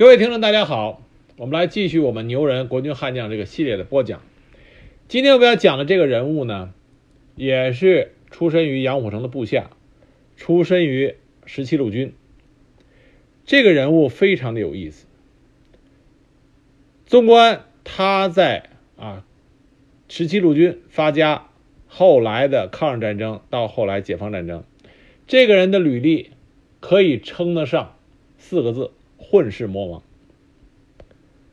各位听众，大家好，我们来继续我们牛人国军悍将这个系列的播讲。今天我们要讲的这个人物呢，也是出身于杨虎城的部下，出身于十七路军。这个人物非常的有意思。纵观他在啊十七路军发家，后来的抗日战争到后来解放战争，这个人的履历可以称得上四个字。混世魔王，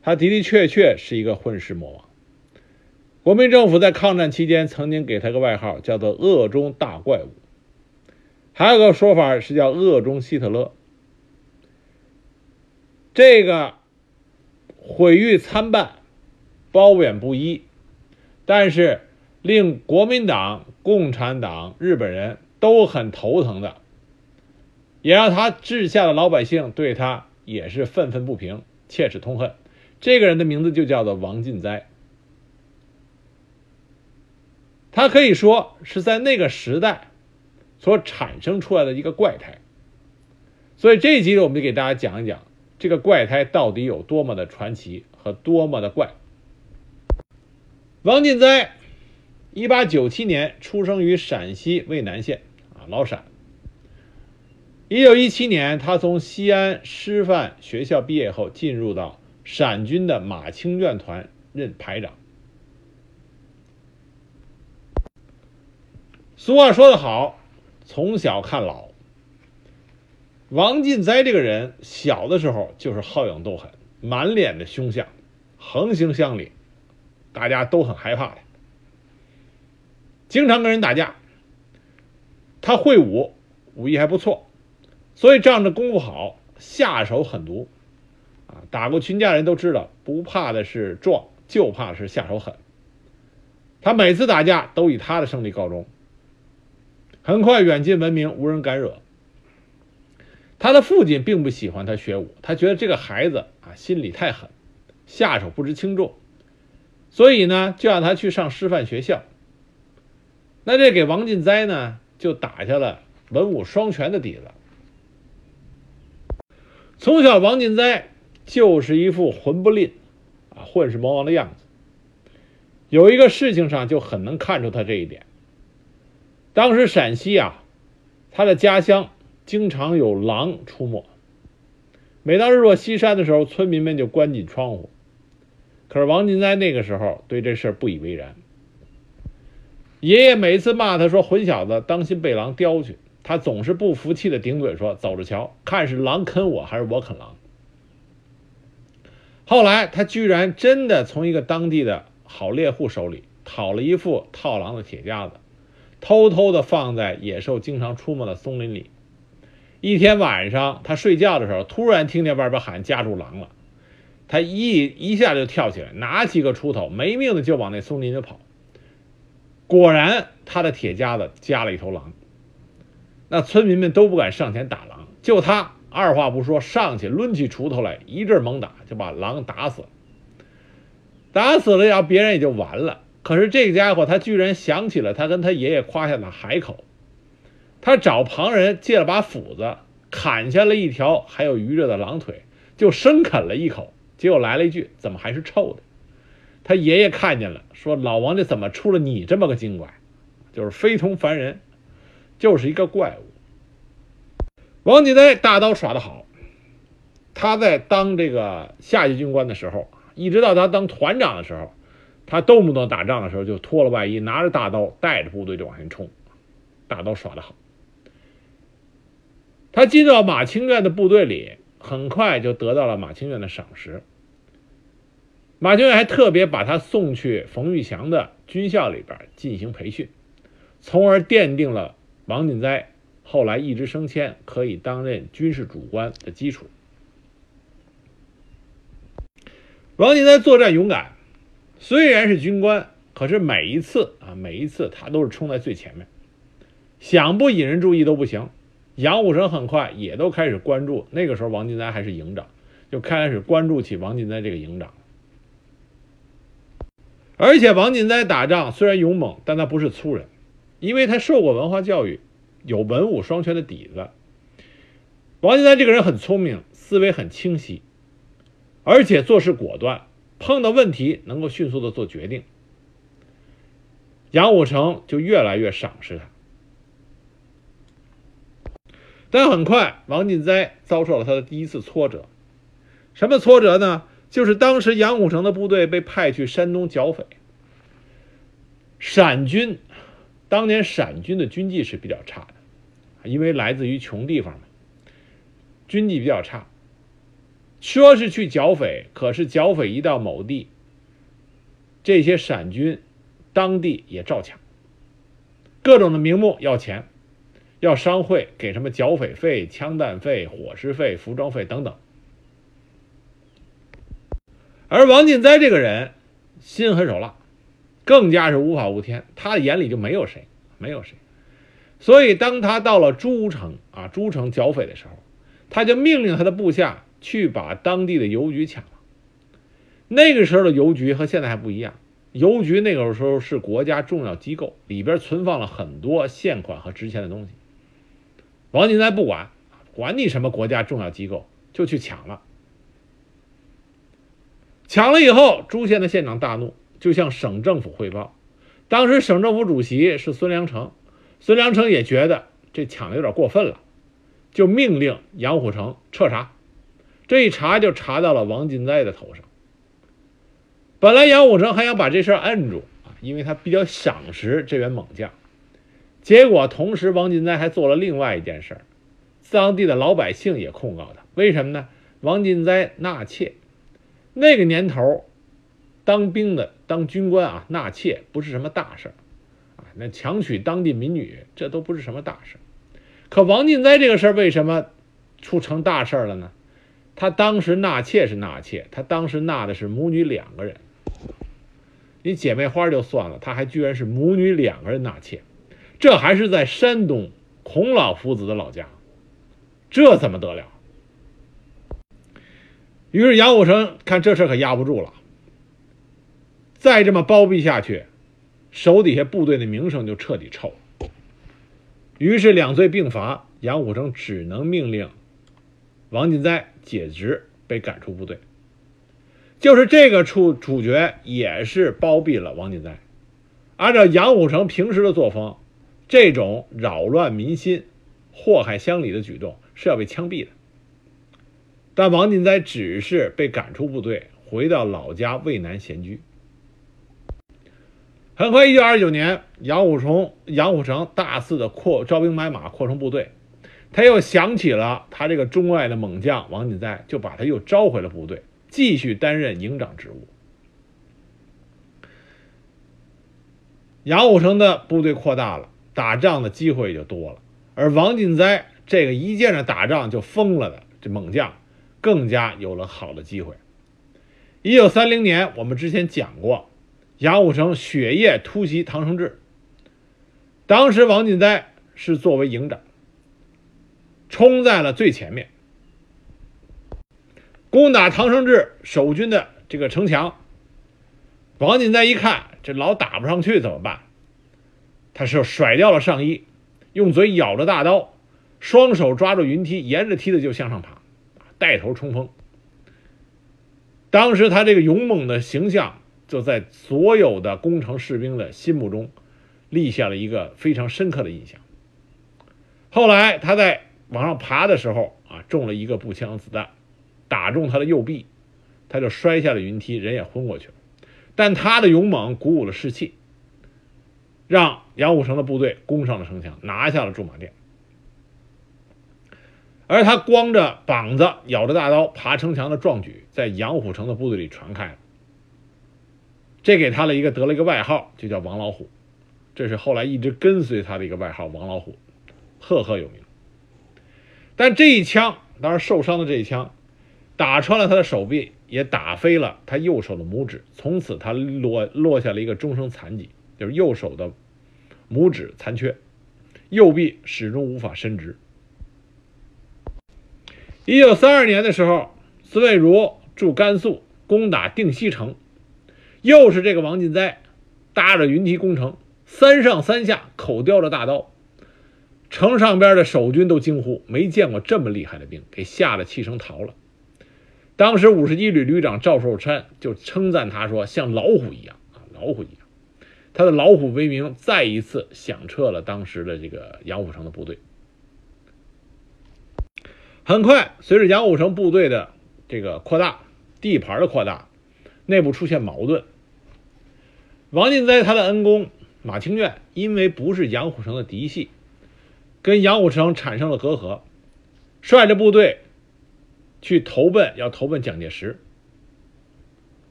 他的的确确是一个混世魔王。国民政府在抗战期间曾经给他个外号，叫做“恶中大怪物”，还有个说法是叫“恶中希特勒”。这个毁誉参半，褒贬不一，但是令国民党、共产党、日本人都很头疼的，也让他治下的老百姓对他。也是愤愤不平，切齿痛恨。这个人的名字就叫做王进哉，他可以说是在那个时代所产生出来的一个怪胎。所以这一集，我们就给大家讲一讲这个怪胎到底有多么的传奇和多么的怪。王进哉，一八九七年出生于陕西渭南县啊，老陕。一九一七年，他从西安师范学校毕业后，进入到陕军的马清眷团任排长。俗话说得好，从小看老。王进斋这个人，小的时候就是好勇斗狠，满脸的凶相，横行乡里，大家都很害怕他，经常跟人打架。他会武，武艺还不错。所以仗着功夫好，下手狠毒，啊，打过群架人都知道，不怕的是壮，就怕是下手狠。他每次打架都以他的胜利告终，很快远近闻名，无人敢惹。他的父亲并不喜欢他学武，他觉得这个孩子啊心里太狠，下手不知轻重，所以呢就让他去上师范学校。那这给王进哉呢就打下了文武双全的底子。从小，王进斋就是一副混不吝、啊混世魔王的样子。有一个事情上就很能看出他这一点。当时陕西啊，他的家乡经常有狼出没。每当日落西山的时候，村民们就关紧窗户。可是王进斋那个时候对这事不以为然。爷爷每次骂他说：“混小子，当心被狼叼去。”他总是不服气的顶嘴说：“走着瞧，看是狼啃我还是我啃狼。”后来他居然真的从一个当地的好猎户手里讨了一副套狼的铁夹子，偷偷的放在野兽经常出没的松林里。一天晚上，他睡觉的时候，突然听见外边喊夹住狼了，他一一下就跳起来，拿起个锄头，没命的就往那松林里跑。果然，他的铁夹子夹了一头狼。那村民们都不敢上前打狼，就他二话不说上去抡起锄头来一阵猛打，就把狼打死了。打死了，要别人也就完了。可是这个家伙他居然想起了他跟他爷爷夸下的海口，他找旁人借了把斧子，砍下了一条还有余热的狼腿，就生啃了一口，结果来了一句：“怎么还是臭的？”他爷爷看见了，说：“老王家怎么出了你这么个精怪？就是非同凡人。”就是一个怪物。王进哉大刀耍得好，他在当这个下级军官的时候，一直到他当团长的时候，他动不动打仗的时候就脱了外衣，拿着大刀，带着部队就往前冲，大刀耍得好。他进到马清苑的部队里，很快就得到了马清苑的赏识。马清苑还特别把他送去冯玉祥的军校里边进行培训，从而奠定了。王锦哉后来一直升迁，可以担任军事主官的基础。王锦哉作战勇敢，虽然是军官，可是每一次啊，每一次他都是冲在最前面，想不引人注意都不行。杨虎城很快也都开始关注，那个时候王锦哉还是营长，就开始关注起王锦哉这个营长。而且王锦哉打仗虽然勇猛，但他不是粗人。因为他受过文化教育，有文武双全的底子。王进哉这个人很聪明，思维很清晰，而且做事果断，碰到问题能够迅速的做决定。杨虎城就越来越赏识他。但很快，王进斋遭受了他的第一次挫折。什么挫折呢？就是当时杨虎城的部队被派去山东剿匪。陕军，当年陕军的军纪是比较差的，因为来自于穷地方嘛，军纪比较差。说是去剿匪，可是剿匪一到某地，这些陕军当地也照抢，各种的名目要钱。要商会给什么剿匪费、枪弹费、伙食费、服装费等等，而王进斋这个人心狠手辣，更加是无法无天，他的眼里就没有谁，没有谁。所以当他到了诸城啊，诸城剿匪的时候，他就命令他的部下去把当地的邮局抢了。那个时候的邮局和现在还不一样，邮局那个时候是国家重要机构，里边存放了很多现款和值钱的东西。王进才不管，管你什么国家重要机构，就去抢了。抢了以后，朱县的县长大怒，就向省政府汇报。当时省政府主席是孙良诚，孙良诚也觉得这抢的有点过分了，就命令杨虎城彻查。这一查就查到了王进斋的头上。本来杨虎城还想把这事摁住啊，因为他比较赏识这员猛将。结果，同时王进斋还做了另外一件事儿，当地的老百姓也控告他。为什么呢？王进斋纳妾，那个年头，当兵的、当军官啊，纳妾不是什么大事儿啊。那强娶当地民女，这都不是什么大事儿。可王进斋这个事儿为什么出成大事儿了呢？他当时纳妾是纳妾，他当时纳的是母女两个人。你姐妹花就算了，他还居然是母女两个人纳妾。这还是在山东孔老夫子的老家，这怎么得了？于是杨虎城看这事可压不住了，再这么包庇下去，手底下部队的名声就彻底臭了。于是两罪并罚，杨虎城只能命令王进斋解职，被赶出部队。就是这个处处决，也是包庇了王进斋。按照杨虎城平时的作风。这种扰乱民心、祸害乡里的举动是要被枪毙的。但王进斋只是被赶出部队，回到老家渭南闲居。很快，一九二九年，杨虎城杨虎城大肆的扩招兵买马，扩充部队。他又想起了他这个钟爱的猛将王进斋，就把他又招回了部队，继续担任营长职务。杨虎城的部队扩大了。打仗的机会就多了，而王进斋这个一见着打仗就疯了的这猛将，更加有了好的机会。一九三零年，我们之前讲过，杨虎城血夜突袭唐生智，当时王进斋是作为营长，冲在了最前面，攻打唐生智守军的这个城墙。王进斋一看，这老打不上去怎么办？他是甩掉了上衣，用嘴咬着大刀，双手抓住云梯，沿着梯子就向上爬，带头冲锋。当时他这个勇猛的形象，就在所有的攻城士兵的心目中立下了一个非常深刻的印象。后来他在往上爬的时候啊，中了一个步枪子弹，打中他的右臂，他就摔下了云梯，人也昏过去了。但他的勇猛鼓舞了士气。让杨虎城的部队攻上了城墙，拿下了驻马店。而他光着膀子、咬着大刀爬城墙的壮举，在杨虎城的部队里传开了。这给他了一个得了一个外号，就叫王老虎。这是后来一直跟随他的一个外号，王老虎，赫赫有名。但这一枪，当然受伤的这一枪，打穿了他的手臂，也打飞了他右手的拇指，从此他落落下了一个终生残疾。就是右手的拇指残缺，右臂始终无法伸直。一九三二年的时候，孙蔚如驻甘肃攻打定西城，又是这个王进斋搭着云梯攻城，三上三下口叼着大刀，城上边的守军都惊呼，没见过这么厉害的兵，给吓得弃城逃了。当时五十一旅旅长赵寿山就称赞他说：“像老虎一样啊，老虎一样。”他的老虎威名再一次响彻了当时的这个杨虎城的部队。很快，随着杨虎城部队的这个扩大，地盘的扩大，内部出现矛盾。王进斋他的恩公马清苑因为不是杨虎城的嫡系，跟杨虎城产生了隔阂，率着部队去投奔，要投奔蒋介石。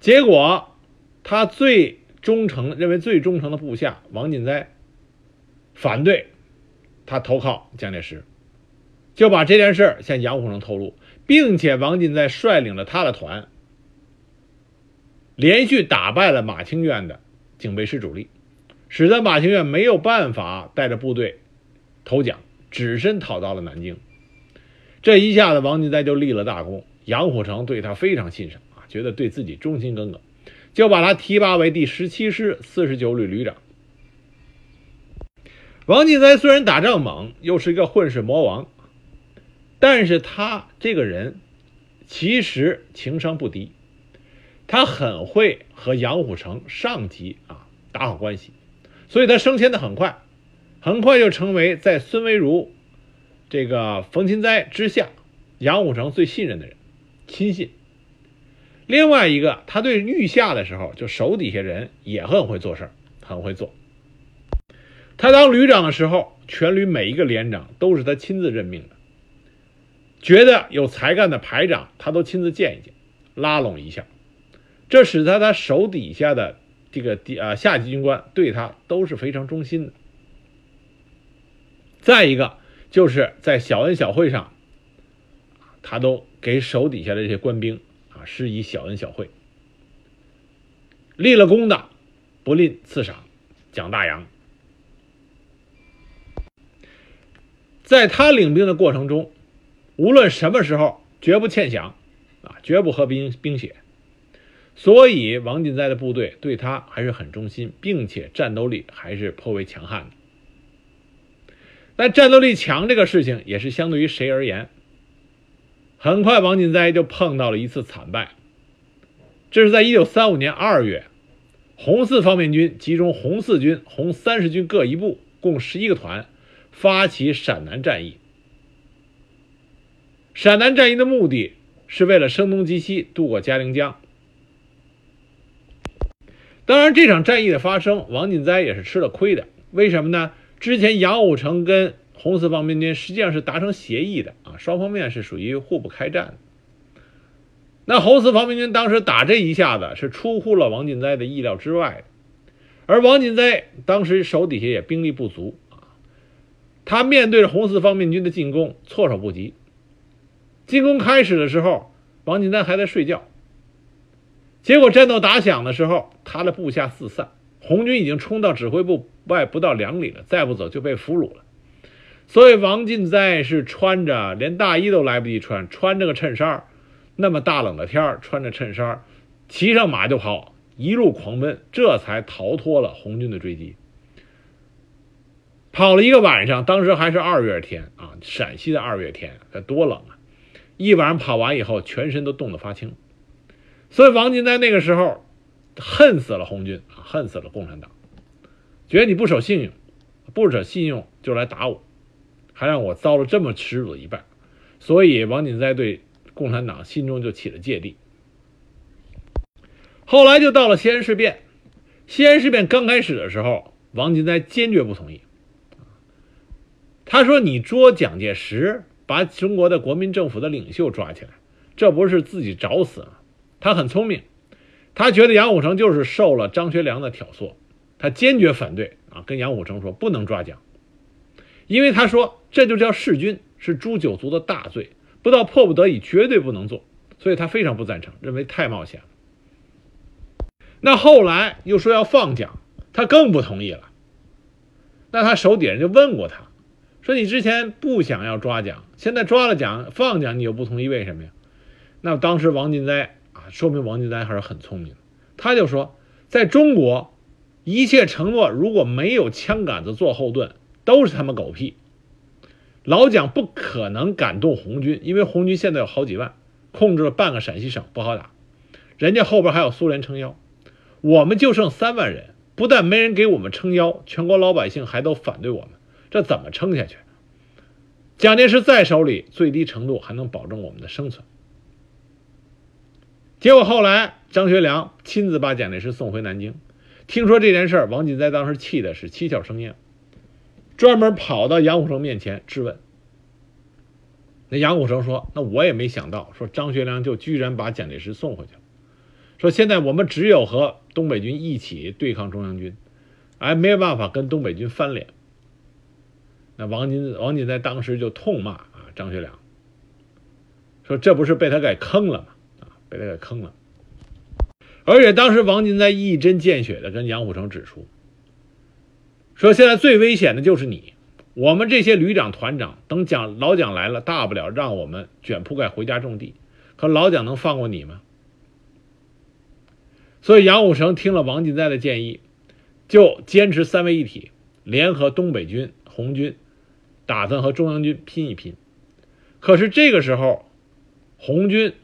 结果，他最忠诚、认为最忠诚的部下王进斋反对他投靠蒋介石，就把这件事向杨虎城透露，并且王进斋率领了他的团。连续打败了马清苑的警备师主力，使得马清苑没有办法带着部队投降，只身逃到了南京。这一下子，王进斋就立了大功，杨虎城对他非常欣赏啊，觉得对自己忠心耿耿，就把他提拔为第十七师四十九旅旅长。王进斋虽然打仗猛，又是一个混世魔王，但是他这个人其实情商不低。他很会和杨虎城上级啊打好关系，所以他升迁的很快，很快就成为在孙维如、这个冯钦哉之下，杨虎城最信任的人，亲信。另外一个，他对御下的时候，就手底下人也很会做事很会做。他当旅长的时候，全旅每一个连长都是他亲自任命的，觉得有才干的排长，他都亲自见一见，拉拢一下。这使得他手底下的这个底啊下级军官对他都是非常忠心的。再一个就是在小恩小惠上，他都给手底下的这些官兵啊施以小恩小惠，立了功的不吝赐赏，奖大洋。在他领兵的过程中，无论什么时候绝不欠饷，啊，绝不喝兵兵血。所以，王进斋的部队对他还是很忠心，并且战斗力还是颇为强悍的。但战斗力强这个事情也是相对于谁而言？很快，王进斋就碰到了一次惨败。这是在一九三五年二月，红四方面军集中红四军、红三十军各一部，共十一个团，发起陕南战役。陕南战役的目的是为了声东击西，渡过嘉陵江。当然，这场战役的发生，王进斋也是吃了亏的。为什么呢？之前杨虎城跟红四方面军实际上是达成协议的啊，双方面是属于互不开战。那红四方面军当时打这一下子是出乎了王进斋的意料之外，而王进斋当时手底下也兵力不足啊，他面对着红四方面军的进攻措手不及。进攻开始的时候，王进斋还在睡觉。结果战斗打响的时候，他的部下四散，红军已经冲到指挥部外不到两里了，再不走就被俘虏了。所以王进斋是穿着连大衣都来不及穿，穿着个衬衫那么大冷的天穿着衬衫骑上马就跑，一路狂奔，这才逃脱了红军的追击。跑了一个晚上，当时还是二月天啊，陕西的二月天，多冷啊！一晚上跑完以后，全身都冻得发青。所以王金在那个时候恨死了红军，恨死了共产党，觉得你不守信用，不守信用就来打我，还让我遭了这么耻辱的一败，所以王金在对共产党心中就起了芥蒂。后来就到了西安事变，西安事变刚开始的时候，王进斋坚决不同意，他说：“你捉蒋介石，把中国的国民政府的领袖抓起来，这不是自己找死吗？”他很聪明，他觉得杨虎城就是受了张学良的挑唆，他坚决反对啊，跟杨虎城说不能抓蒋，因为他说这就叫弑君，是诛九族的大罪，不到迫不得已绝对不能做，所以他非常不赞成，认为太冒险了。那后来又说要放蒋，他更不同意了。那他手底下人就问过他，说你之前不想要抓蒋，现在抓了蒋放蒋，你又不同意，为什么呀？那当时王进说明王金丹还是很聪明。他就说，在中国，一切承诺如果没有枪杆子做后盾，都是他妈狗屁。老蒋不可能感动红军，因为红军现在有好几万，控制了半个陕西省，不好打。人家后边还有苏联撑腰，我们就剩三万人，不但没人给我们撑腰，全国老百姓还都反对我们，这怎么撑下去？蒋介石在手里，最低程度还能保证我们的生存。结果后来张学良亲自把蒋介石送回南京，听说这件事王进哉当时气的是七窍生烟，专门跑到杨虎城面前质问。那杨虎城说：“那我也没想到，说张学良就居然把蒋介石送回去了。说现在我们只有和东北军一起对抗中央军，哎，没有办法跟东北军翻脸。”那王金王进哉当时就痛骂啊张学良，说这不是被他给坑了吗？啊，被他给坑了。而且当时王金在一针见血的跟杨虎城指出，说现在最危险的就是你，我们这些旅长团长，等蒋老蒋来了，大不了让我们卷铺盖回家种地，可老蒋能放过你吗？所以杨虎城听了王进在的建议，就坚持三位一体，联合东北军、红军。打算和中央军拼一拼，可是这个时候，红军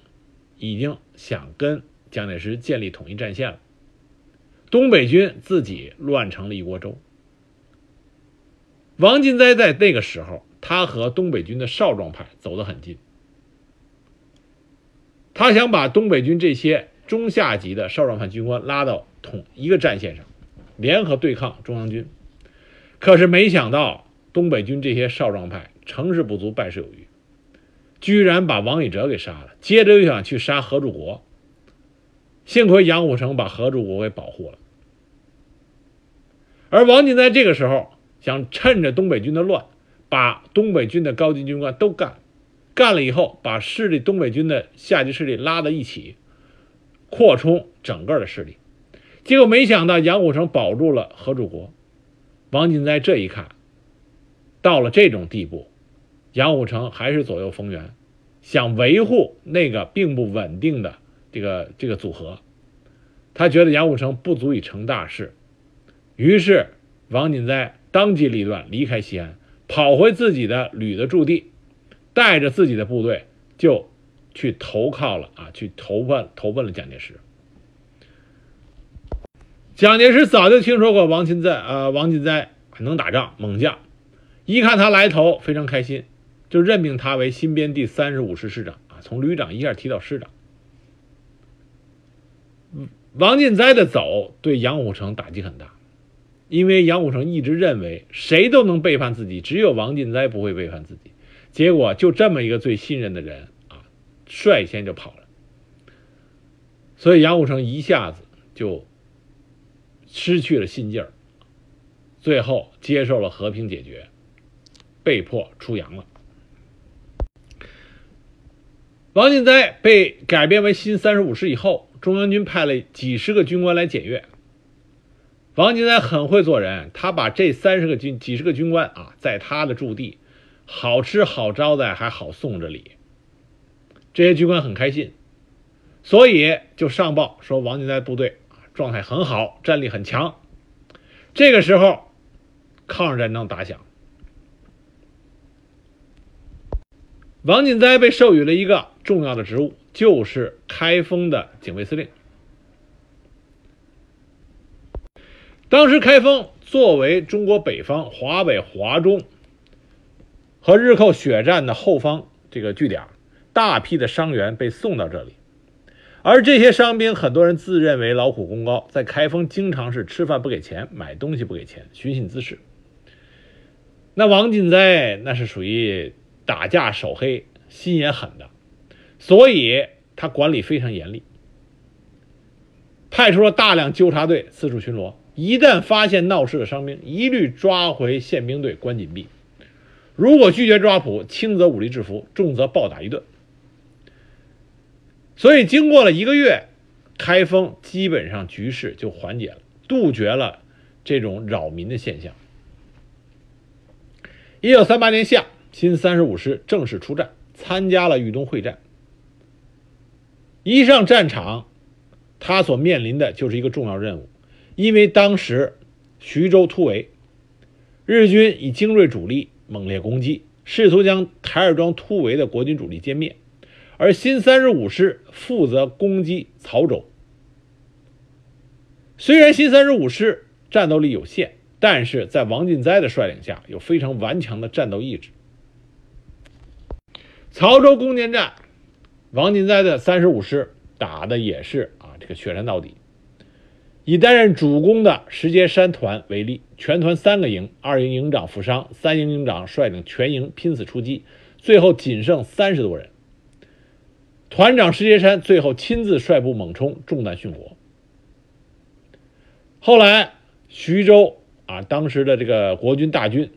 已经想跟蒋介石建立统一战线了，东北军自己乱成了一锅粥。王金斋在那个时候，他和东北军的少壮派走得很近，他想把东北军这些中下级的少壮派军官拉到统一个战线上，联合对抗中央军，可是没想到。东北军这些少壮派成事不足败事有余，居然把王以哲给杀了，接着又想去杀何柱国。幸亏杨虎城把何柱国给保护了。而王进在这个时候想趁着东北军的乱，把东北军的高级军官都干，干了以后把势力东北军的下级势力拉到一起，扩充整个的势力。结果没想到杨虎城保住了何柱国，王进在这一看。到了这种地步，杨虎城还是左右逢源，想维护那个并不稳定的这个这个组合。他觉得杨虎城不足以成大事，于是王锦斋当机立断离开西安，跑回自己的旅的驻地，带着自己的部队就去投靠了啊，去投奔投奔了蒋介石。蒋介石早就听说过王钦在啊，王锦哉能打仗，猛将。一看他来头，非常开心，就任命他为新编第三十五师师长啊，从旅长一下提到师长。王进哉的走对杨虎城打击很大，因为杨虎城一直认为谁都能背叛自己，只有王进哉不会背叛自己。结果就这么一个最信任的人啊，率先就跑了，所以杨虎城一下子就失去了信劲儿，最后接受了和平解决。被迫出洋了。王进斋被改编为新三十五师以后，中央军派了几十个军官来检阅。王进哉很会做人，他把这三十个军、几十个军官啊，在他的驻地，好吃好招待，还好送着礼。这些军官很开心，所以就上报说王进哉部队啊状态很好，战力很强。这个时候，抗日战争打响。王进哉被授予了一个重要的职务，就是开封的警卫司令。当时，开封作为中国北方华北、华中和日寇血战的后方这个据点，大批的伤员被送到这里，而这些伤兵，很多人自认为劳苦功高，在开封经常是吃饭不给钱，买东西不给钱，寻衅滋事。那王进哉那是属于。打架手黑心也狠的，所以他管理非常严厉，派出了大量纠察队四处巡逻。一旦发现闹事的伤兵，一律抓回宪兵队关紧闭。如果拒绝抓捕，轻则武力制服，重则暴打一顿。所以，经过了一个月，开封基本上局势就缓解了，杜绝了这种扰民的现象。一九三八年夏。新三十五师正式出战，参加了豫东会战。一上战场，他所面临的就是一个重要任务，因为当时徐州突围，日军以精锐主力猛烈攻击，试图将台儿庄突围的国军主力歼灭。而新三十五师负责攻击曹州。虽然新三十五师战斗力有限，但是在王进斋的率领下，有非常顽强的战斗意志。曹州攻坚战，王进斋的三十五师打的也是啊，这个血战到底。以担任主攻的石碣山团为例，全团三个营，二营营长负伤，三营营长率领全营拼死出击，最后仅剩三十多人。团长石碣山最后亲自率部猛冲，中弹殉国。后来徐州啊，当时的这个国军大军，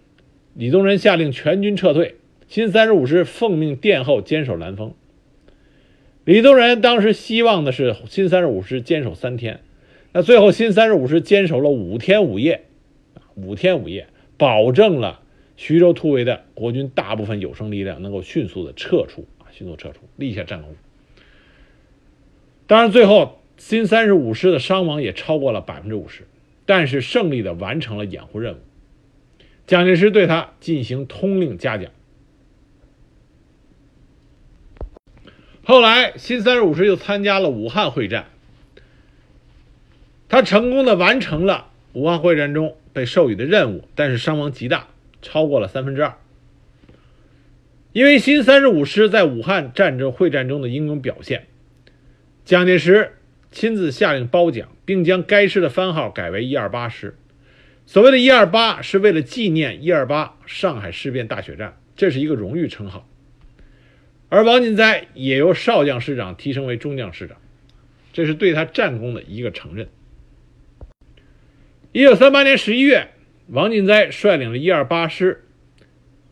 李宗仁下令全军撤退。新三十五师奉命殿后坚守兰丰。李宗仁当时希望的是新三十五师坚守三天，那最后新三十五师坚守了五天五夜，五天五夜，保证了徐州突围的国军大部分有生力量能够迅速的撤出啊，迅速撤出，立下战功。当然，最后新三十五师的伤亡也超过了百分之五十，但是胜利的完成了掩护任务。蒋介石对他进行通令嘉奖。后来，新三十五师又参加了武汉会战，他成功的完成了武汉会战中被授予的任务，但是伤亡极大，超过了三分之二。因为新三十五师在武汉战争会战中的英勇表现，蒋介石亲自下令褒奖，并将该师的番号改为一二八师。所谓的一二八，是为了纪念一二八上海事变大血战，这是一个荣誉称号。而王进斋也由少将师长提升为中将师长，这是对他战功的一个承认。一九三八年十一月，王进斋率领了一二八师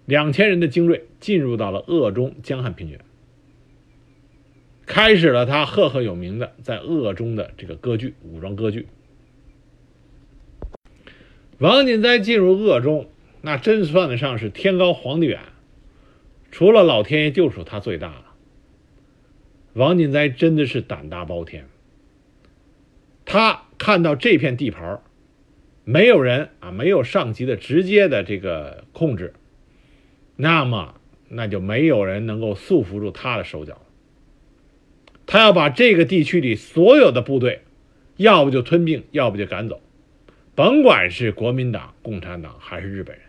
两千人的精锐，进入到了鄂中江汉平原，开始了他赫赫有名的在鄂中的这个割据武装割据。王进斋进入鄂中，那真算得上是天高皇帝远。除了老天爷，就属他最大了。王进斋真的是胆大包天。他看到这片地盘没有人啊，没有上级的直接的这个控制，那么那就没有人能够束缚住他的手脚。他要把这个地区里所有的部队，要不就吞并，要不就赶走，甭管是国民党、共产党还是日本人。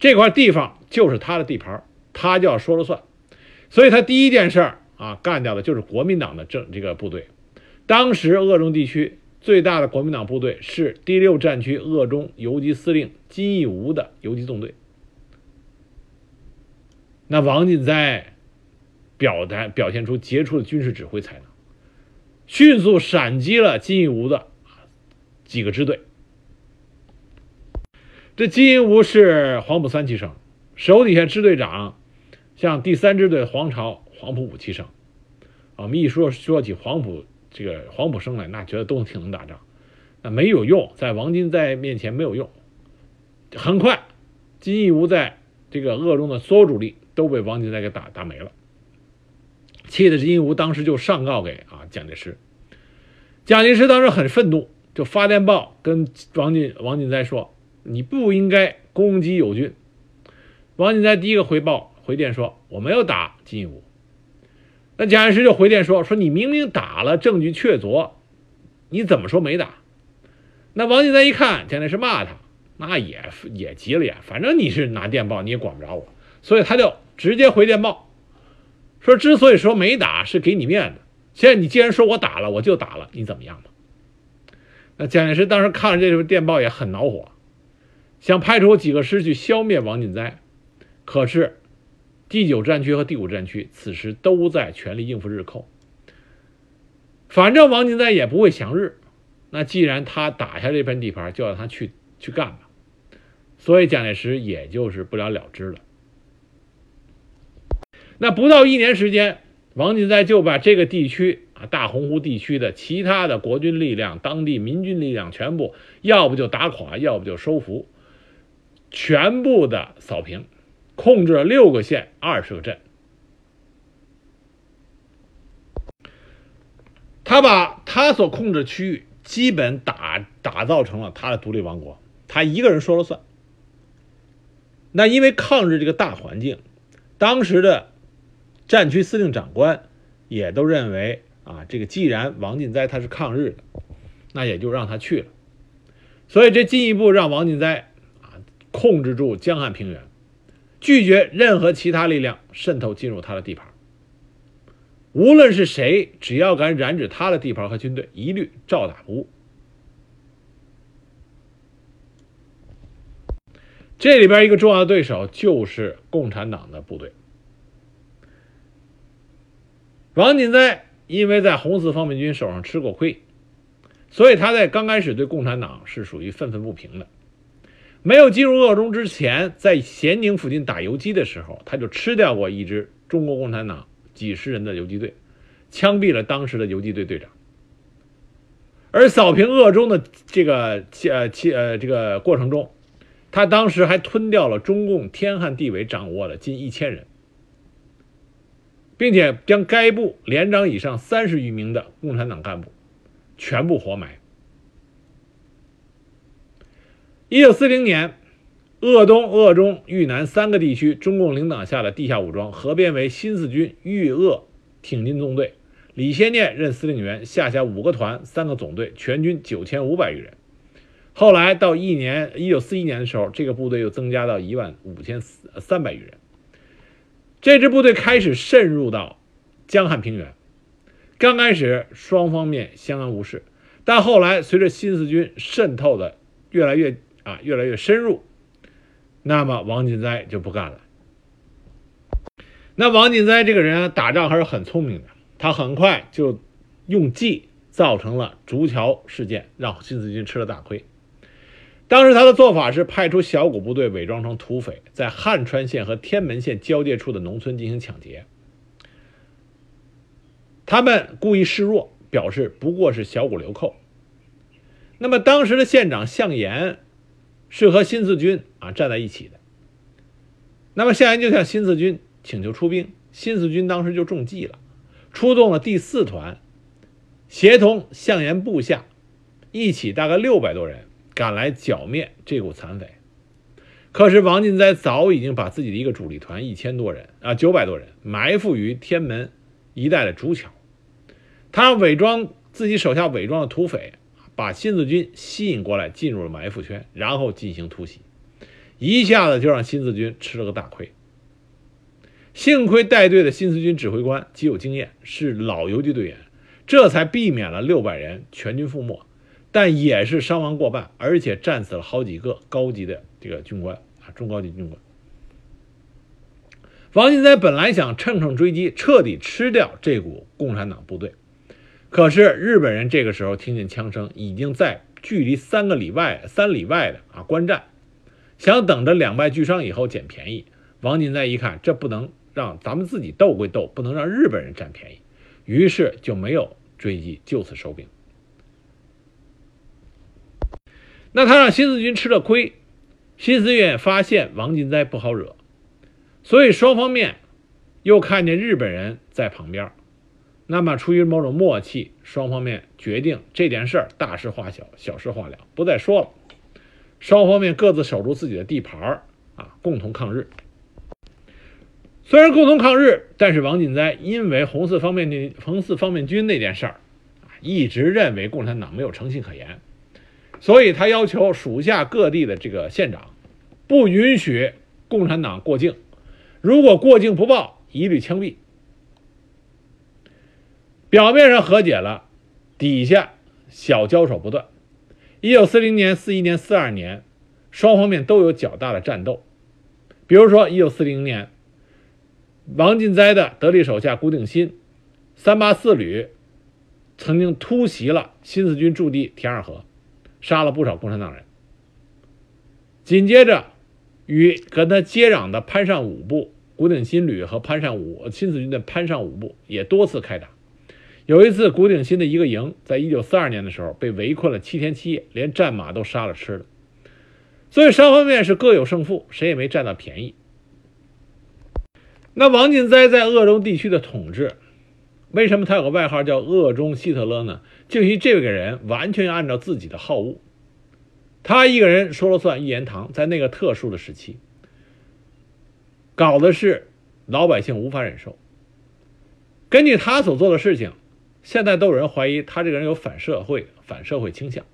这块地方就是他的地盘，他就要说了算。所以他第一件事啊，干掉的就是国民党的政这个部队。当时鄂中地区最大的国民党部队是第六战区鄂中游击司令金义吾的游击纵队。那王进斋表达表现出杰出的军事指挥才能，迅速闪击了金义吾的几个支队。这金银吾是黄埔三期生，手底下支队长，像第三支队黄巢、黄埔五期生。我们一说说起黄埔这个黄埔生来，那觉得都挺能打仗，那没有用，在王金在面前没有用。很快，金义吾在这个鄂中的所有主力都被王金在给打打没了，气的金义吾当时就上告给啊蒋介石。蒋介石当时很愤怒，就发电报跟王进王进斋说。你不应该攻击友军。王锦斋第一个回报回电说：“我没有打金义武。”那蒋介石就回电说：“说你明明打了，证据确凿，你怎么说没打？”那王锦斋一看蒋介石骂他，那也也急了眼，反正你是拿电报，你也管不着我，所以他就直接回电报说：“之所以说没打，是给你面子。现在你既然说我打了，我就打了，你怎么样吧？”那蒋介石当时看了这份电报也很恼火。想派出几个师去消灭王锦斋，可是第九战区和第五战区此时都在全力应付日寇。反正王金斋也不会降日，那既然他打下这片地盘，就让他去去干吧。所以蒋介石也就是不了了之了。那不到一年时间，王金斋就把这个地区啊大洪湖地区的其他的国军力量、当地民军力量全部，要不就打垮，要不就收服。全部的扫平，控制了六个县、二十个镇。他把他所控制区域基本打打造成了他的独立王国，他一个人说了算。那因为抗日这个大环境，当时的战区司令长官也都认为啊，这个既然王进斋他是抗日的，那也就让他去了。所以这进一步让王进斋啊控制住江汉平原，拒绝任何其他力量渗透进入他的地盘。无论是谁，只要敢染指他的地盘和军队，一律照打不误。这里边一个重要的对手就是共产党的部队。王锦斋因为在红四方面军手上吃过亏，所以他在刚开始对共产党是属于愤愤不平的。没有进入鄂中之前，在咸宁附近打游击的时候，他就吃掉过一支中国共产党。几十人的游击队，枪毙了当时的游击队队长。而扫平鄂中的这个呃呃这个过程中，他当时还吞掉了中共天汉地委掌握的近一千人，并且将该部连长以上三十余名的共产党干部全部活埋。一九四零年。鄂东、鄂中、豫南三个地区，中共领导下的地下武装合编为新四军豫鄂挺进纵队，李先念任司令员，下辖五个团、三个总队，全军九千五百余人。后来到一年一九四一年的时候，这个部队又增加到一万五千三百余人。这支部队开始渗入到江汉平原，刚开始双方面相安无事，但后来随着新四军渗透的越来越啊越来越深入。那么王锦斋就不干了。那王锦斋这个人啊打仗还是很聪明的，他很快就用计造成了竹桥事件，让新四军吃了大亏。当时他的做法是派出小股部队伪装成土匪，在汉川县和天门县交界处的农村进行抢劫。他们故意示弱，表示不过是小股流寇。那么当时的县长向延。是和新四军啊站在一起的。那么向岩就向新四军请求出兵，新四军当时就中计了，出动了第四团，协同项岩部下一起，大概六百多人赶来剿灭这股残匪。可是王进斋早已经把自己的一个主力团一千多人啊九百多人埋伏于天门一带的竹桥，他伪装自己手下伪装的土匪。把新四军吸引过来，进入了埋伏圈，然后进行突袭，一下子就让新四军吃了个大亏。幸亏带队的新四军指挥官极有经验，是老游击队员，这才避免了六百人全军覆没，但也是伤亡过半，而且战死了好几个高级的这个军官啊，中高级军官。王进斋本来想乘胜追击，彻底吃掉这股共产党部队。可是日本人这个时候听见枪声，已经在距离三个里外、三里外的啊观战，想等着两败俱伤以后捡便宜。王进斋一看，这不能让咱们自己斗归斗，不能让日本人占便宜，于是就没有追击，就此收兵。那他让新四军吃了亏，新四军发现王金斋不好惹，所以双方面又看见日本人在旁边。那么，出于某种默契，双方面决定这件事儿大事化小，小事化了，不再说了。双方面各自守住自己的地盘儿啊，共同抗日。虽然共同抗日，但是王进斋因为红四方面军、红四方面军那件事儿啊，一直认为共产党没有诚信可言，所以他要求属下各地的这个县长不允许共产党过境，如果过境不报，一律枪毙。表面上和解了，底下小交手不断。一九四零年、四一年、四二年，双方面都有较大的战斗。比如说，一九四零年，王进斋的得力手下古鼎新三八四旅曾经突袭了新四军驻地田二河，杀了不少共产党人。紧接着，与跟他接壤的潘尚武部古鼎新旅和潘尚武新四军的潘尚武部也多次开打。有一次，古鼎新的一个营，在一九四二年的时候被围困了七天七夜，连战马都杀了吃了。所以双方面是各有胜负，谁也没占到便宜。那王进斋在鄂中地区的统治，为什么他有个外号叫“鄂中希特勒”呢？就因为这个人完全按照自己的好恶，他一个人说了算，一言堂。在那个特殊的时期，搞的是老百姓无法忍受。根据他所做的事情，现在都有人怀疑他这个人有反社会、反社会倾向。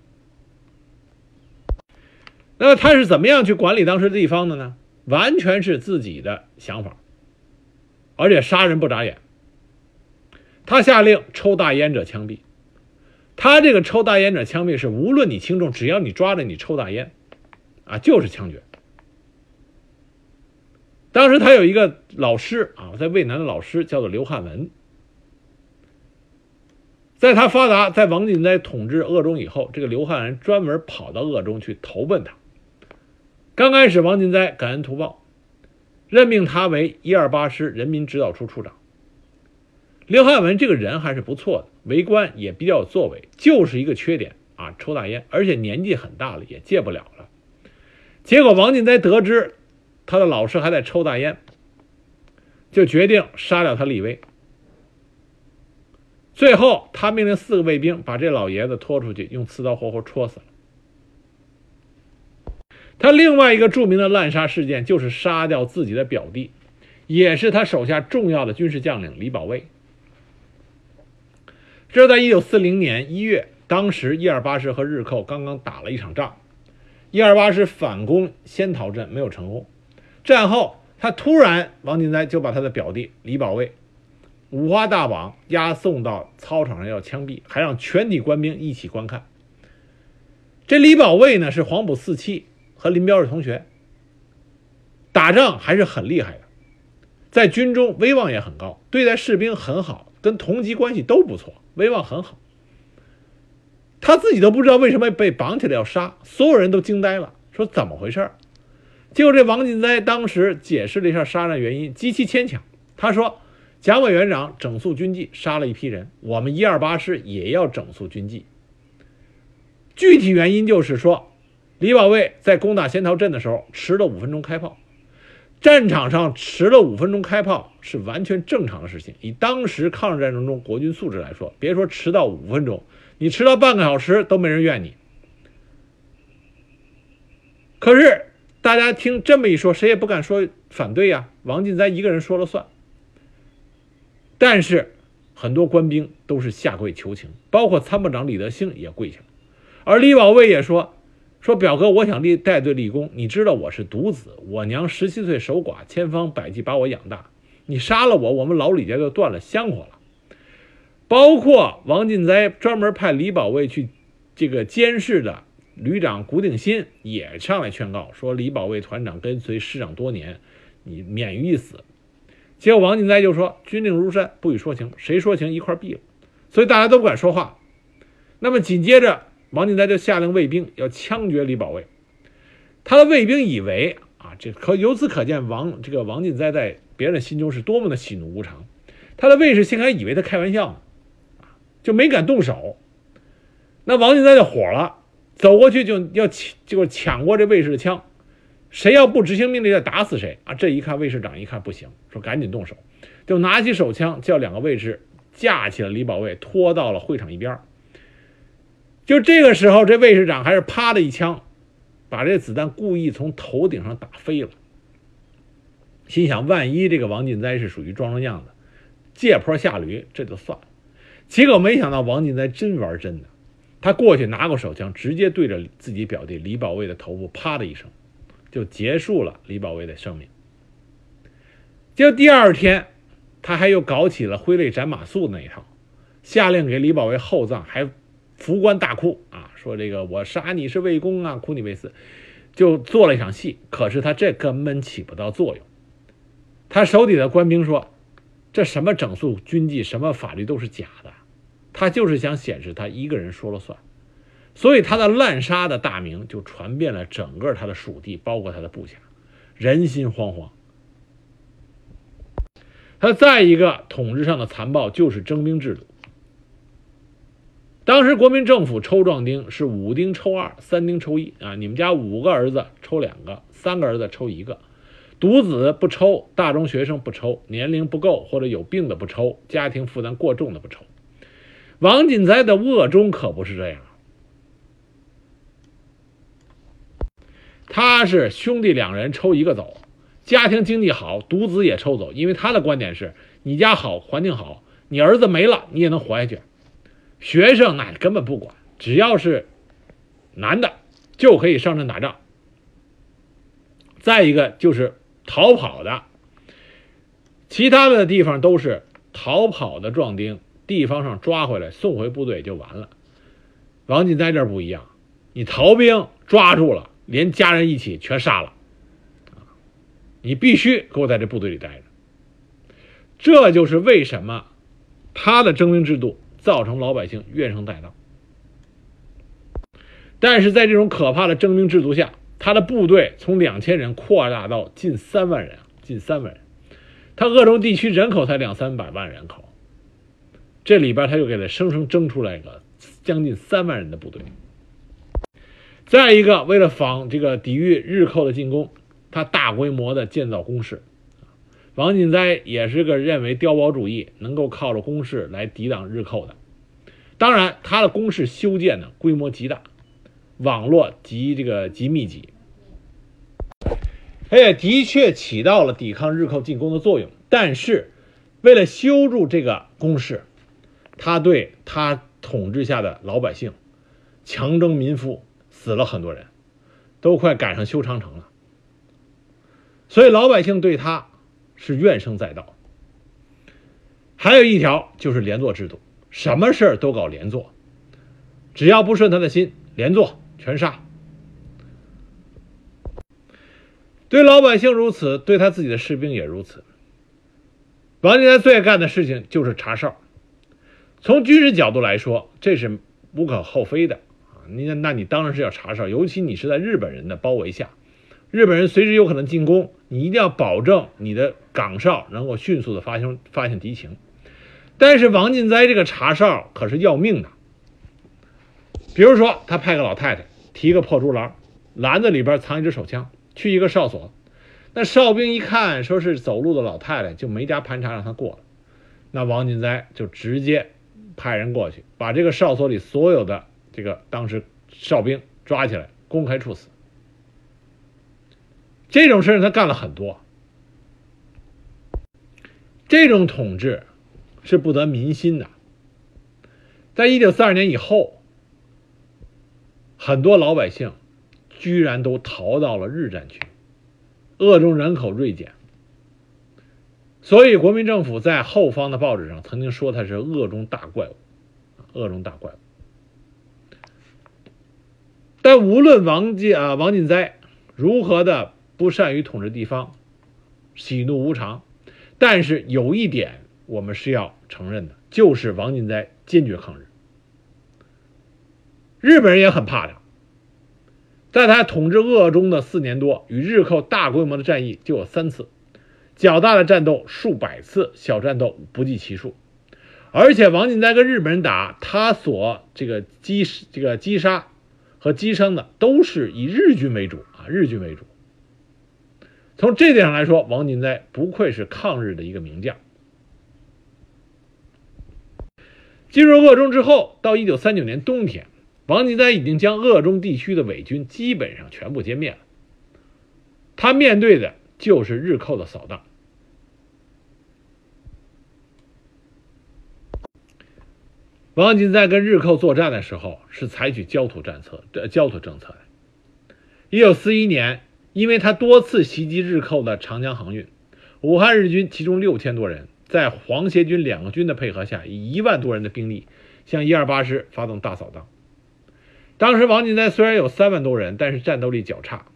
那么他是怎么样去管理当时地方的呢？完全是自己的想法，而且杀人不眨眼。他下令抽大烟者枪毙。他这个抽大烟者枪毙是无论你轻重，只要你抓着你抽大烟，啊，就是枪决。当时他有一个老师啊，在渭南的老师叫做刘汉文。在他发达，在王进斋统治鄂中以后，这个刘汉文专门跑到鄂中去投奔他。刚开始，王进斋感恩图报，任命他为一二八师人民指导处处长。刘汉文这个人还是不错的，为官也比较有作为，就是一个缺点啊，抽大烟，而且年纪很大了，也戒不了了。结果王进斋得知他的老师还在抽大烟，就决定杀掉他立威。最后，他命令四个卫兵把这老爷子拖出去，用刺刀活活戳死了。他另外一个著名的滥杀事件就是杀掉自己的表弟，也是他手下重要的军事将领李保卫。这是在一九四零年一月，当时一二八师和日寇刚刚打了一场仗，一二八师反攻仙桃镇没有成功。战后，他突然王进斋就把他的表弟李保卫五花大绑押送到操场上要枪毙，还让全体官兵一起观看。这李保卫呢是黄埔四期和林彪是同学，打仗还是很厉害的，在军中威望也很高，对待士兵很好，跟同级关系都不错。威望很好，他自己都不知道为什么被绑起来要杀，所有人都惊呆了，说怎么回事结果这王进斋当时解释了一下杀人原因，极其牵强。他说：“蒋委员长整肃军纪，杀了一批人，我们一二八师也要整肃军纪。具体原因就是说，李保卫在攻打仙桃镇的时候迟了五分钟开炮。”战场上迟了五分钟开炮是完全正常的事情。以当时抗日战争中国军素质来说，别说迟到五分钟，你迟到半个小时都没人怨你。可是大家听这么一说，谁也不敢说反对呀。王进斋一个人说了算。但是很多官兵都是下跪求情，包括参谋长李德兴也跪下了，而李保卫也说。说表哥，我想立带队立功。你知道我是独子，我娘十七岁守寡，千方百计把我养大。你杀了我，我们老李家就断了香火了。包括王进斋专门派李保卫去这个监视的旅长古鼎新也上来劝告说：“李保卫团长跟随师长多年，你免于一死。”结果王进斋就说：“军令如山，不许说情，谁说情一块毙了。”所以大家都不敢说话。那么紧接着。王进斋就下令卫兵要枪决李保卫，他的卫兵以为啊，这可由此可见王这个王进斋在别人心中是多么的喜怒无常。他的卫士竟然以为他开玩笑呢，就没敢动手。那王进斋就火了，走过去就要抢，就抢过这卫士的枪，谁要不执行命令，要打死谁啊！这一看卫士长一看不行，说赶紧动手，就拿起手枪，叫两个卫士架起了李保卫，拖到了会场一边。就这个时候，这卫士长还是啪的一枪，把这子弹故意从头顶上打飞了。心想，万一这个王进斋是属于装装样的，借坡下驴，这就算了。结果没想到王进斋真玩真的，他过去拿过手枪，直接对着自己表弟李保卫的头部啪的一声，就结束了李保卫的生命。就第二天，他还又搞起了挥泪斩马谡那一套，下令给李保卫厚葬，还。扶棺大哭啊，说这个我杀你是为公啊，哭你为死，就做了一场戏。可是他这根本起不到作用。他手底的官兵说：“这什么整肃军纪，什么法律都是假的。”他就是想显示他一个人说了算，所以他的滥杀的大名就传遍了整个他的属地，包括他的部下，人心惶惶。他再一个统治上的残暴就是征兵制度。当时国民政府抽壮丁是五丁抽二，三丁抽一啊！你们家五个儿子抽两个，三个儿子抽一个，独子不抽，大中学生不抽，年龄不够或者有病的不抽，家庭负担过重的不抽。王锦斋的恶中可不是这样，他是兄弟两人抽一个走，家庭经济好，独子也抽走，因为他的观点是：你家好，环境好。你儿子没了，你也能活下去。学生那根本不管，只要是男的就可以上阵打仗。再一个就是逃跑的，其他的地方都是逃跑的壮丁，地方上抓回来送回部队就完了。王进在这儿不一样，你逃兵抓住了，连家人一起全杀了，你必须给我在这部队里待着。这就是为什么他的征兵制度造成老百姓怨声载道。但是在这种可怕的征兵制度下，他的部队从两千人扩大到近三万人，近三万人。他鄂中地区人口才两三百万人口，这里边他就给他生生征出来一个将近三万人的部队。再一个，为了防这个抵御日寇的进攻，他大规模的建造工事。王进斋也是个认为碉堡主义能够靠着工事来抵挡日寇的。当然，他的工事修建呢规模极大，网络极这个极密集，他也的确起到了抵抗日寇进攻的作用。但是，为了修筑这个工事，他对他统治下的老百姓强征民夫，死了很多人，都快赶上修长城了。所以老百姓对他。是怨声载道，还有一条就是连坐制度，什么事儿都搞连坐，只要不顺他的心，连坐全杀。对老百姓如此，对他自己的士兵也如此。王金才最爱干的事情就是查哨，从军事角度来说，这是无可厚非的。你那你当然是要查哨，尤其你是在日本人的包围下。日本人随时有可能进攻，你一定要保证你的岗哨能够迅速的发现发现敌情。但是王进斋这个查哨可是要命的。比如说，他派个老太太提个破竹篮，篮子里边藏一支手枪，去一个哨所，那哨兵一看说是走路的老太太，就没加盘查让他过了。那王进斋就直接派人过去，把这个哨所里所有的这个当时哨兵抓起来，公开处死。这种事他干了很多，这种统治是不得民心的。在一九四二年以后，很多老百姓居然都逃到了日战区，鄂中人口锐减，所以国民政府在后方的报纸上曾经说他是鄂中大怪物，鄂中大怪物。但无论王进啊王进斋如何的。不善于统治地方，喜怒无常，但是有一点我们是要承认的，就是王进斋坚决抗日。日本人也很怕他，在他统治鄂中的四年多，与日寇大规模的战役就有三次，较大的战斗数百次，小战斗不计其数。而且王进斋跟日本人打，他所这个击这个击杀和击伤的都是以日军为主啊，日军为主。从这点上来说，王进斋不愧是抗日的一个名将。进入鄂中之后，到一九三九年冬天，王进斋已经将鄂中地区的伪军基本上全部歼灭了。他面对的就是日寇的扫荡。王进在跟日寇作战的时候，是采取焦土战策，呃，焦土政策的。一九四一年。因为他多次袭击日寇的长江航运，武汉日军其中六千多人，在皇协军两个军的配合下，以一万多人的兵力向一二八师发动大扫荡。当时王进在虽然有三万多人，但是战斗力较差，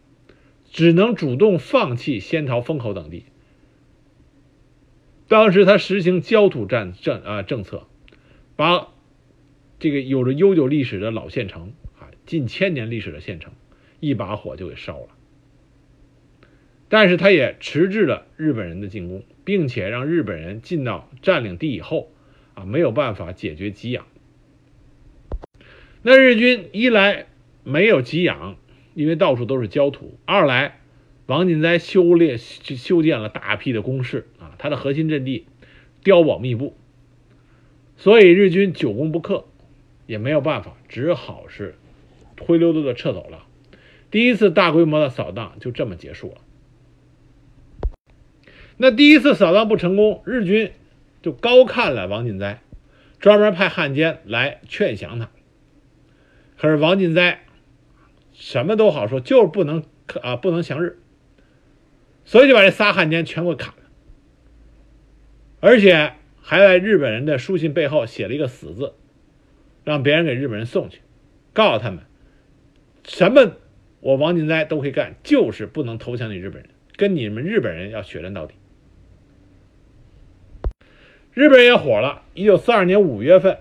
只能主动放弃仙桃、封口等地。当时他实行焦土战政啊政策，把这个有着悠久历史的老县城啊，近千年历史的县城，一把火就给烧了。但是他也迟滞了日本人的进攻，并且让日本人进到占领地以后，啊，没有办法解决给养。那日军一来没有给养，因为到处都是焦土；二来王进斋修炼修建了大批的工事，啊，他的核心阵地碉堡密布，所以日军久攻不克，也没有办法，只好是灰溜溜的撤走了。第一次大规模的扫荡就这么结束了。那第一次扫荡不成功，日军就高看了王进斋，专门派汉奸来劝降他。可是王进斋什么都好说，就是不能啊不能降日，所以就把这仨汉奸全给砍了，而且还在日本人的书信背后写了一个死字，让别人给日本人送去，告诉他们什么我王进斋都可以干，就是不能投降你日本人，跟你们日本人要血战到底。日本人也火了。一九四二年五月份，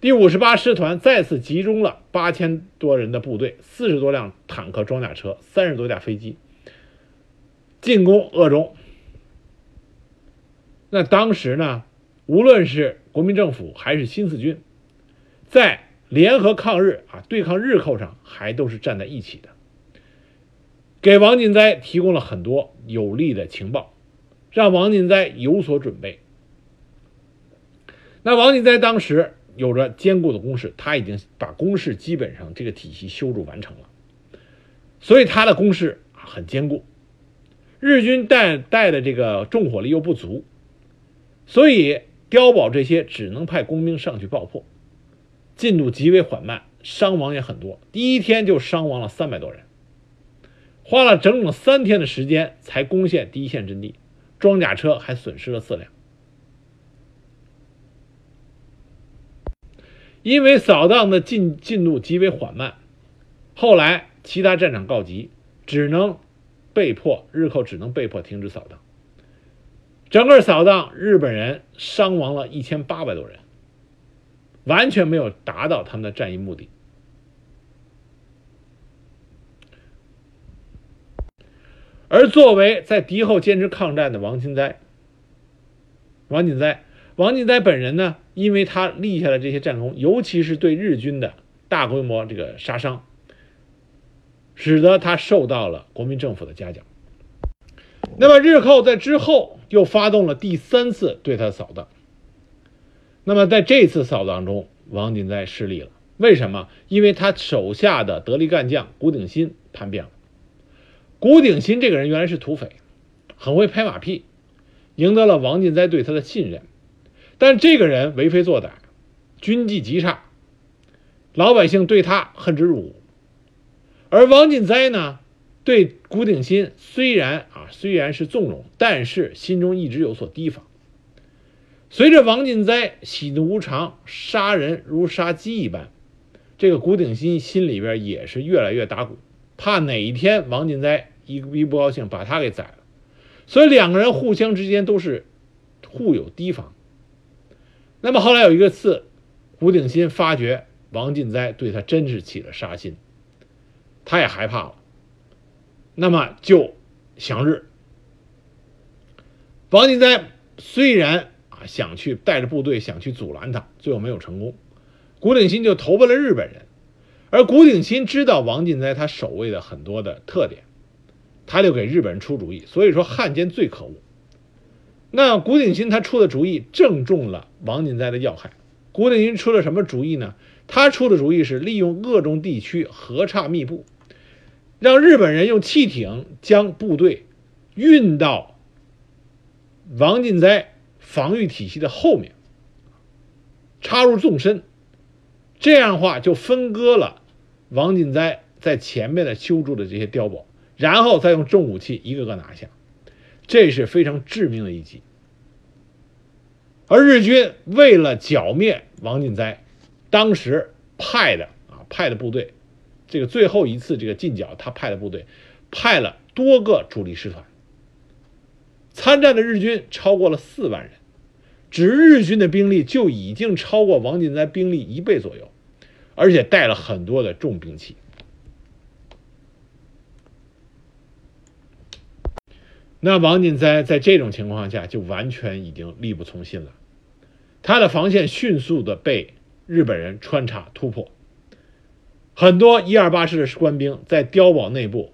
第五十八师团再次集中了八千多人的部队、四十多辆坦克装甲车、三十多架飞机，进攻鄂中。那当时呢，无论是国民政府还是新四军，在联合抗日啊、对抗日寇上，还都是站在一起的，给王进斋提供了很多有利的情报，让王进斋有所准备。那王进斋当时有着坚固的工事，他已经把工事基本上这个体系修筑完成了，所以他的工事很坚固。日军带带的这个重火力又不足，所以碉堡这些只能派工兵上去爆破，进度极为缓慢，伤亡也很多。第一天就伤亡了三百多人，花了整整三天的时间才攻陷第一线阵地，装甲车还损失了四辆。因为扫荡的进进度极为缓慢，后来其他战场告急，只能被迫日寇只能被迫停止扫荡。整个扫荡，日本人伤亡了一千八百多人，完全没有达到他们的战役目的。而作为在敌后坚持抗战的王金斋，王锦斋。王进斋本人呢，因为他立下了这些战功，尤其是对日军的大规模这个杀伤，使得他受到了国民政府的嘉奖。那么日寇在之后又发动了第三次对他扫荡。那么在这次扫荡中，王进斋失利了。为什么？因为他手下的得力干将古鼎新叛变了。古鼎新这个人原来是土匪，很会拍马屁，赢得了王进斋对他的信任。但这个人为非作歹，军纪极差，老百姓对他恨之入骨。而王进斋呢，对古鼎新虽然啊虽然是纵容，但是心中一直有所提防。随着王进斋喜怒无常，杀人如杀鸡一般，这个古鼎新心里边也是越来越打鼓，怕哪一天王进斋一一不高兴把他给宰了。所以两个人互相之间都是互有提防。那么后来有一个次，古鼎新发觉王进斋对他真是起了杀心，他也害怕了，那么就降日。王进斋虽然想去带着部队想去阻拦他，最后没有成功，古鼎新就投奔了日本人。而古鼎新知道王进斋他守卫的很多的特点，他就给日本人出主意。所以说汉奸最可恶。那古鼎新他出的主意正中了王进斋的要害。古鼎新出了什么主意呢？他出的主意是利用鄂中地区河岔密布，让日本人用汽艇将部队运到王进斋防御体系的后面，插入纵深，这样的话就分割了王进斋在前面的修筑的这些碉堡，然后再用重武器一个个拿下。这是非常致命的一击，而日军为了剿灭王进斋，当时派的啊派的部队，这个最后一次这个进剿，他派的部队派了多个主力师团，参战的日军超过了四万人，只日军的兵力就已经超过王进斋兵力一倍左右，而且带了很多的重兵器。那王进斋在这种情况下就完全已经力不从心了，他的防线迅速的被日本人穿插突破，很多一二八师的官兵在碉堡内部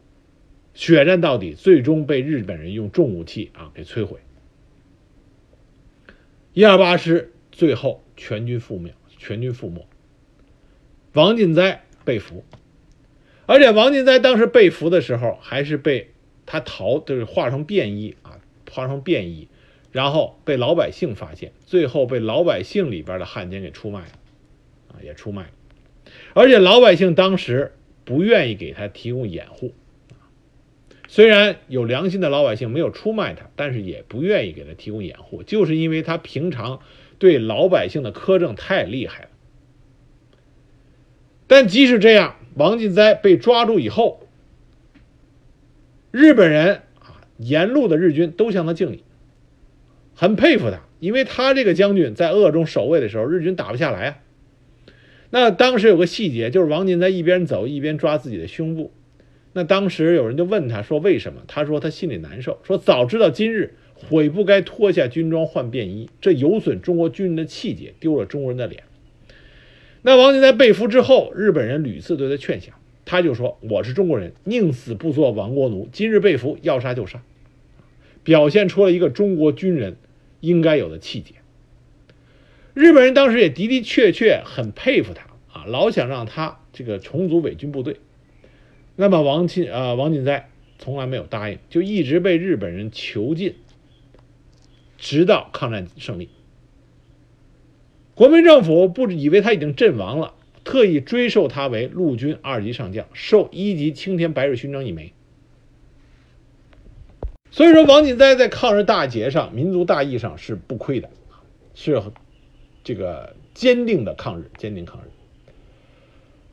血战到底，最终被日本人用重武器啊给摧毁。一二八师最后全军覆灭，全军覆没，王进斋被俘，而且王进斋当时被俘的时候还是被。他逃就是化成便衣啊，化成便衣，然后被老百姓发现，最后被老百姓里边的汉奸给出卖了，啊，也出卖了。而且老百姓当时不愿意给他提供掩护，虽然有良心的老百姓没有出卖他，但是也不愿意给他提供掩护，就是因为他平常对老百姓的苛政太厉害了。但即使这样，王进哉被抓住以后，日本人啊，沿路的日军都向他敬礼，很佩服他，因为他这个将军在鄂中守卫的时候，日军打不下来啊。那当时有个细节，就是王进在一边走一边抓自己的胸部。那当时有人就问他说：“为什么？”他说：“他心里难受，说早知道今日悔不该脱下军装换便衣，这有损中国军人的气节，丢了中国人的脸。”那王进在被俘之后，日本人屡次对他劝降，他就说：“我是中国人，宁死不做亡国奴。今日被俘，要杀就杀。”表现出了一个中国军人应该有的气节。日本人当时也的的确确很佩服他啊，老想让他这个重组伪军部队。那么王进啊，王进斋从来没有答应，就一直被日本人囚禁，直到抗战胜利。国民政府不以为他已经阵亡了，特意追授他为陆军二级上将，授一级青天白日勋章一枚。所以说，王进斋在抗日大捷上、民族大义上是不亏的，是。这个坚定的抗日，坚定抗日。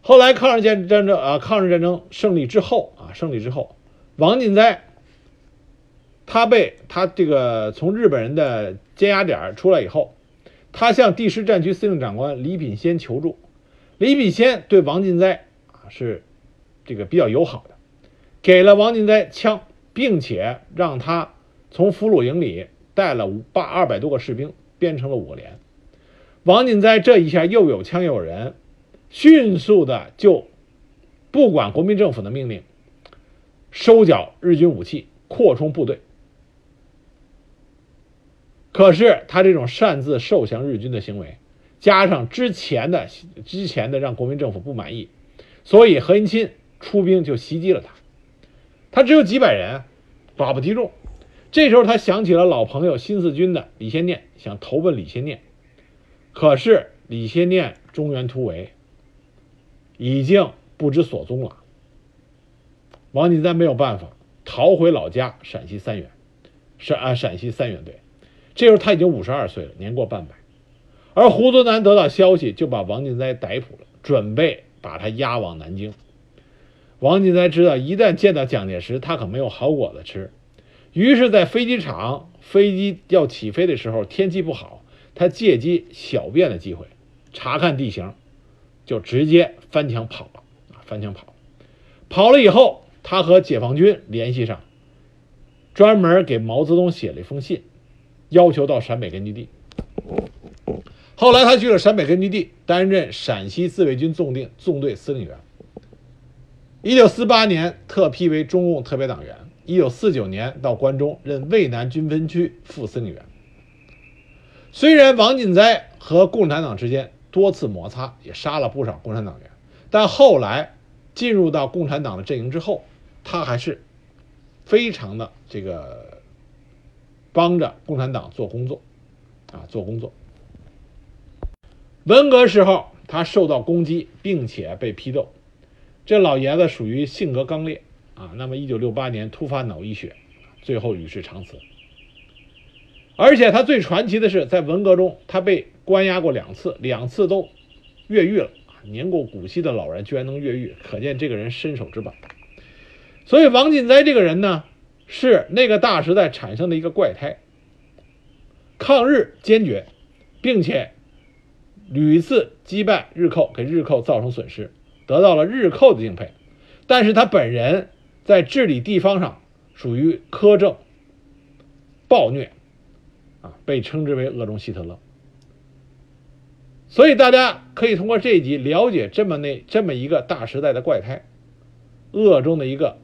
后来抗日战战争啊，抗日战争胜利之后啊，胜利之后，王进哉他被他这个从日本人的监押点出来以后，他向第十战区司令长官李品仙求助。李品仙对王进哉啊是这个比较友好的，给了王进哉枪，并且让他从俘虏营里带了五八二百多个士兵，编成了五个连。王进哉这一下又有枪又有人，迅速的就不管国民政府的命令，收缴日军武器，扩充部队。可是他这种擅自受降日军的行为，加上之前的之前的让国民政府不满意，所以何应钦出兵就袭击了他。他只有几百人，寡不敌众。这时候他想起了老朋友新四军的李先念，想投奔李先念。可是李先念中原突围，已经不知所踪了。王进哉没有办法逃回老家陕西三原，陕啊陕西三原队。这时候他已经五十二岁了，年过半百。而胡宗南得到消息，就把王进斋逮捕了，准备把他押往南京。王进斋知道，一旦见到蒋介石，他可没有好果子吃。于是，在飞机场飞机要起飞的时候，天气不好。他借机小便的机会，查看地形，就直接翻墙跑了啊！翻墙跑，跑了以后，他和解放军联系上，专门给毛泽东写了一封信，要求到陕北根据地。后来他去了陕北根据地，担任陕西自卫军纵定纵队司令员。一九四八年特批为中共特别党员，一九四九年到关中任渭南军分区副司令员。虽然王进斋和共产党之间多次摩擦，也杀了不少共产党员，但后来进入到共产党的阵营之后，他还是非常的这个帮着共产党做工作，啊，做工作。文革时候，他受到攻击，并且被批斗。这老爷子属于性格刚烈啊。那么，一九六八年突发脑溢血，最后与世长辞。而且他最传奇的是，在文革中，他被关押过两次，两次都越狱了。年过古稀的老人居然能越狱，可见这个人身手之棒。所以，王进哉这个人呢，是那个大时代产生的一个怪胎，抗日坚决，并且屡次击败日寇，给日寇造成损失，得到了日寇的敬佩。但是他本人在治理地方上属于苛政暴虐。啊被称之为“鄂中希特勒”，所以大家可以通过这一集了解这么那这么一个大时代的怪胎，恶中的一个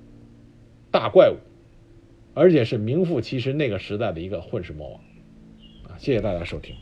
大怪物，而且是名副其实那个时代的一个混世魔王。啊，谢谢大家收听。